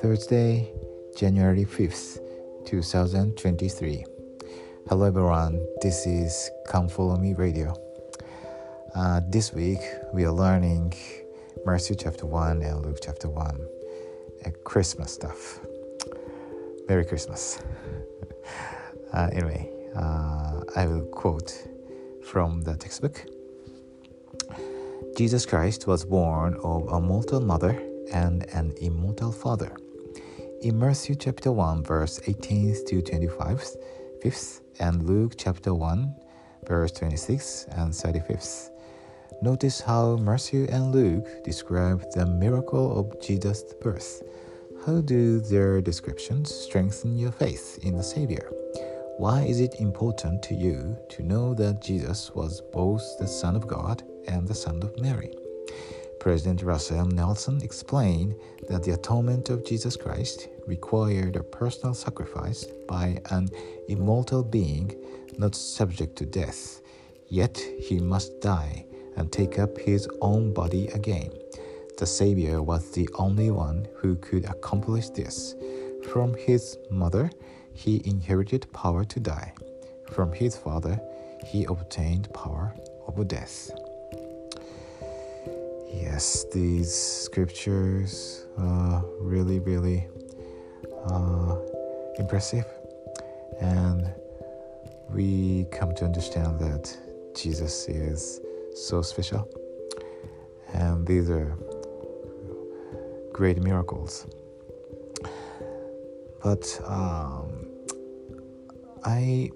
Thursday, January 5th, 2023. Hello, everyone. This is Come Follow Me Radio. Uh, this week, we are learning Matthew chapter 1 and Luke chapter 1, uh, Christmas stuff. Merry Christmas. uh, anyway, uh, I will quote from the textbook Jesus Christ was born of a mortal mother and an immortal father in Matthew chapter 1, verse 18 to 25, 5th, and Luke chapter 1, verse 26 and 35th. Notice how Matthew and Luke describe the miracle of Jesus' birth. How do their descriptions strengthen your faith in the Savior? Why is it important to you to know that Jesus was both the Son of God and the Son of Mary? President Russell Nelson explained that the atonement of Jesus Christ required a personal sacrifice by an immortal being not subject to death, yet he must die and take up his own body again. The Savior was the only one who could accomplish this. From his mother, he inherited power to die. From his father, he obtained power over death. Yes, these scriptures are really, really uh, impressive. And we come to understand that Jesus is so special. And these are great miracles. But um, I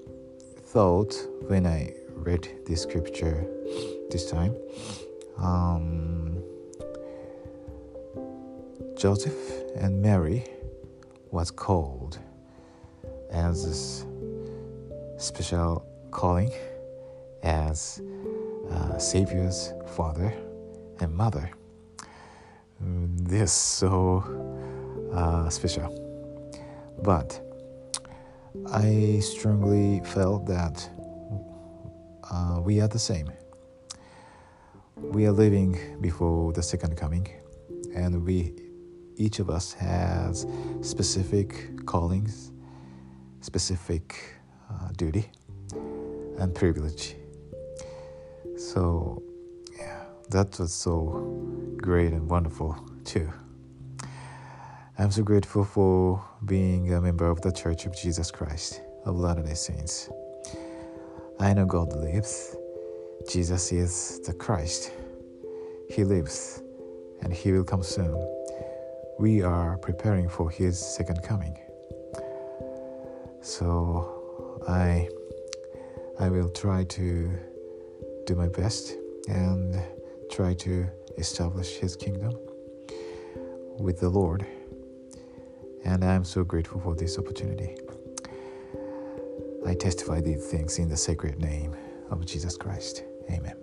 thought when I read this scripture this time, um, Joseph and Mary was called as this special calling as uh, Savior's father and mother. This so uh, special, but I strongly felt that uh, we are the same we are living before the second coming and we each of us has specific callings specific uh, duty and privilege. So yeah that was so great and wonderful too. I'm so grateful for being a member of the church of jesus christ of latter-day saints. I know god lives Jesus is the Christ. He lives and He will come soon. We are preparing for His second coming. So I, I will try to do my best and try to establish His kingdom with the Lord. And I'm so grateful for this opportunity. I testify these things in the sacred name of Jesus Christ. Amen.